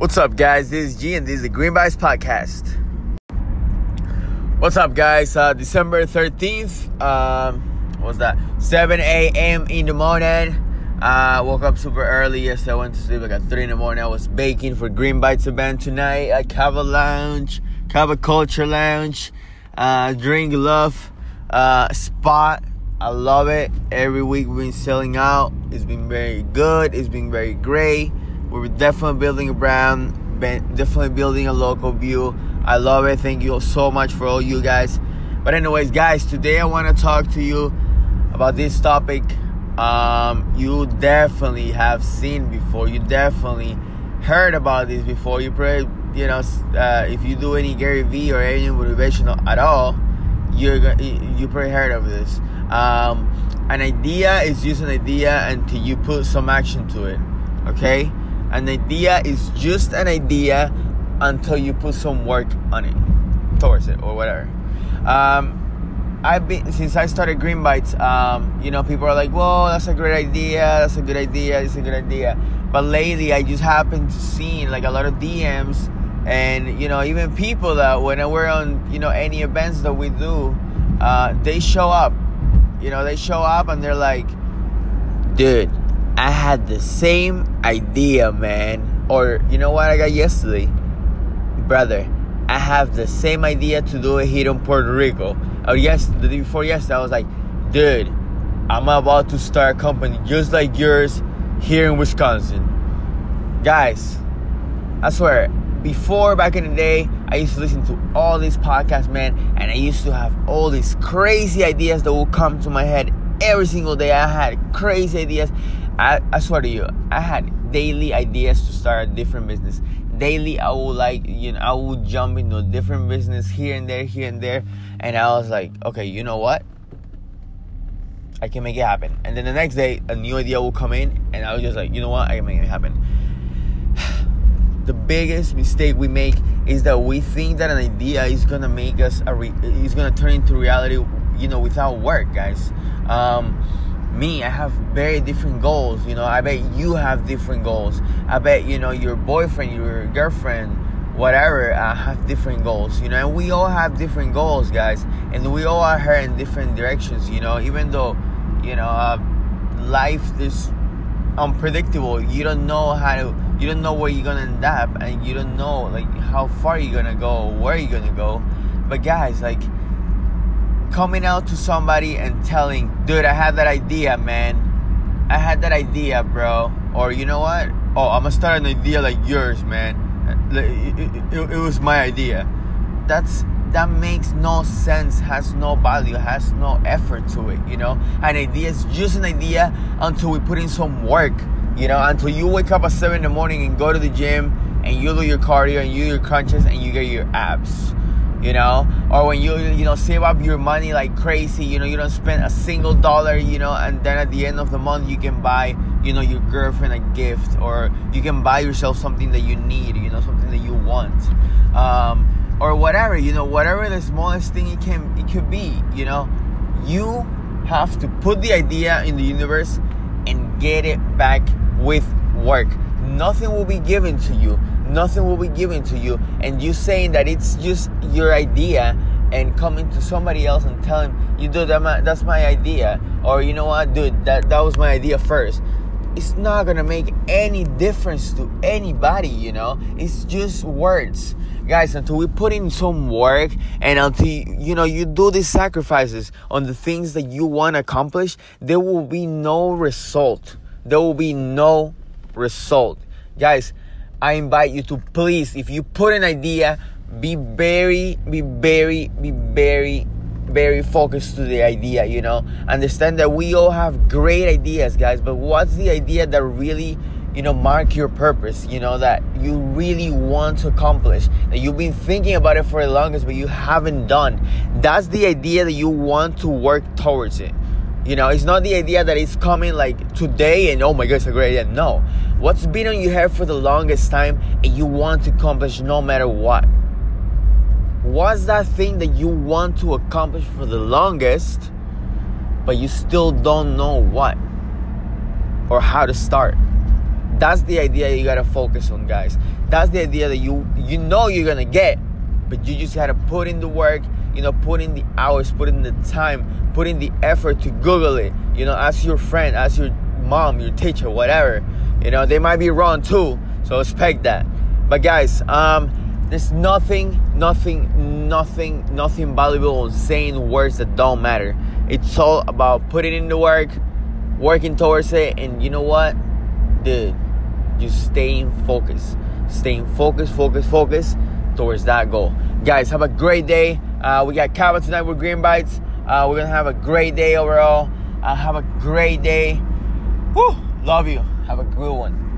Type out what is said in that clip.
What's up, guys? This is G, and this is the Green Bites Podcast. What's up, guys? Uh, December 13th, um, what was that? 7 a.m. in the morning. Uh, woke up super early yesterday. I went to sleep like at 3 in the morning. I was baking for Green Bites event tonight at Kava Lounge, Kava Culture Lounge, uh, Drink Love uh, spot. I love it. Every week we've been selling out. It's been very good. It's been very great. We're definitely building a brand, definitely building a local view. I love it. Thank you so much for all you guys. But anyways, guys, today I want to talk to you about this topic. Um, you definitely have seen before. You definitely heard about this before. You probably, you know, uh, if you do any Gary Vee or any motivational at all, you're you probably heard of this. Um, an idea is just an idea until you put some action to it. Okay an idea is just an idea until you put some work on it, towards it, or whatever. Um, I've been since I started Green Bites. Um, you know, people are like, "Whoa, that's a great idea. That's a good idea. It's a good idea." But lately, I just happened to see like a lot of DMs, and you know, even people that when we're on, you know, any events that we do, uh, they show up. You know, they show up and they're like, "Dude, I had the same idea, man. Or you know what I got yesterday? Brother, I have the same idea to do it here in Puerto Rico. Oh yes, the day before yesterday, I was like, dude, I'm about to start a company just like yours here in Wisconsin. Guys, I swear, before back in the day, I used to listen to all these podcasts, man, and I used to have all these crazy ideas that would come to my head every single day. I had crazy ideas, I, I swear to you, I had daily ideas to start a different business. Daily, I would like, you know, I would jump into a different business here and there, here and there. And I was like, okay, you know what? I can make it happen. And then the next day, a new idea will come in, and I was just like, you know what? I can make it happen. the biggest mistake we make is that we think that an idea is gonna make us a re- is gonna turn into reality, you know, without work, guys. Um, me, I have very different goals. You know, I bet you have different goals. I bet, you know, your boyfriend, your girlfriend, whatever, uh, have different goals. You know, and we all have different goals, guys. And we all are heading in different directions, you know, even though, you know, uh, life is unpredictable. You don't know how to, you don't know where you're gonna end up, and you don't know, like, how far you're gonna go, where you're gonna go. But, guys, like, coming out to somebody and telling, dude, I had that idea, man. I had that idea, bro. Or you know what? Oh, I'm gonna start an idea like yours, man. It, it, it, was my idea. That's that makes no sense, has no value, has no effort to it, you know? An idea is just an idea until we put in some work, you know, until you wake up at 7 in the morning and go to the gym and you do your cardio and you do your crunches and you get your abs you know? Or when you you know save up your money like crazy you know you don't spend a single dollar you know and then at the end of the month you can buy you know your girlfriend a gift or you can buy yourself something that you need you know something that you want. Um, or whatever you know whatever the smallest thing it can it could be you know? You have to put the idea in the universe and get it back with work. Nothing will be given to you nothing will be given to you and you saying that it's just your idea and coming to somebody else and telling you dude that that's my idea or you know what dude that, that was my idea first. It's not gonna make any difference to anybody you know? It's just words. Guys until we put in some work and until you know you do these sacrifices on the things that you want to accomplish there will be no result. There will be no result. Guys I invite you to please, if you put an idea, be very, be very, be very, very focused to the idea, you know. Understand that we all have great ideas, guys, but what's the idea that really, you know, mark your purpose, you know, that you really want to accomplish, that you've been thinking about it for the longest, but you haven't done. That's the idea that you want to work towards it. You know, it's not the idea that it's coming like today and oh my god, it's a great idea. No. What's been on your head for the longest time and you want to accomplish no matter what? What's that thing that you want to accomplish for the longest, but you still don't know what or how to start? That's the idea you gotta focus on, guys. That's the idea that you you know you're gonna get, but you just gotta put in the work, you know, put in the hours, put in the time, put in the effort to Google it. You know, ask your friend, ask your mom, your teacher, whatever. You know, they might be wrong too, so expect that. But guys, um, there's nothing, nothing, nothing, nothing valuable on saying words that don't matter. It's all about putting in the work, working towards it, and you know what, dude, just staying focused, staying focused, focus, focus towards that goal. Guys, have a great day. Uh, we got Kava tonight with Green Bites. Uh, we're gonna have a great day overall. Uh, have a great day. Woo! Love you. Have a good one.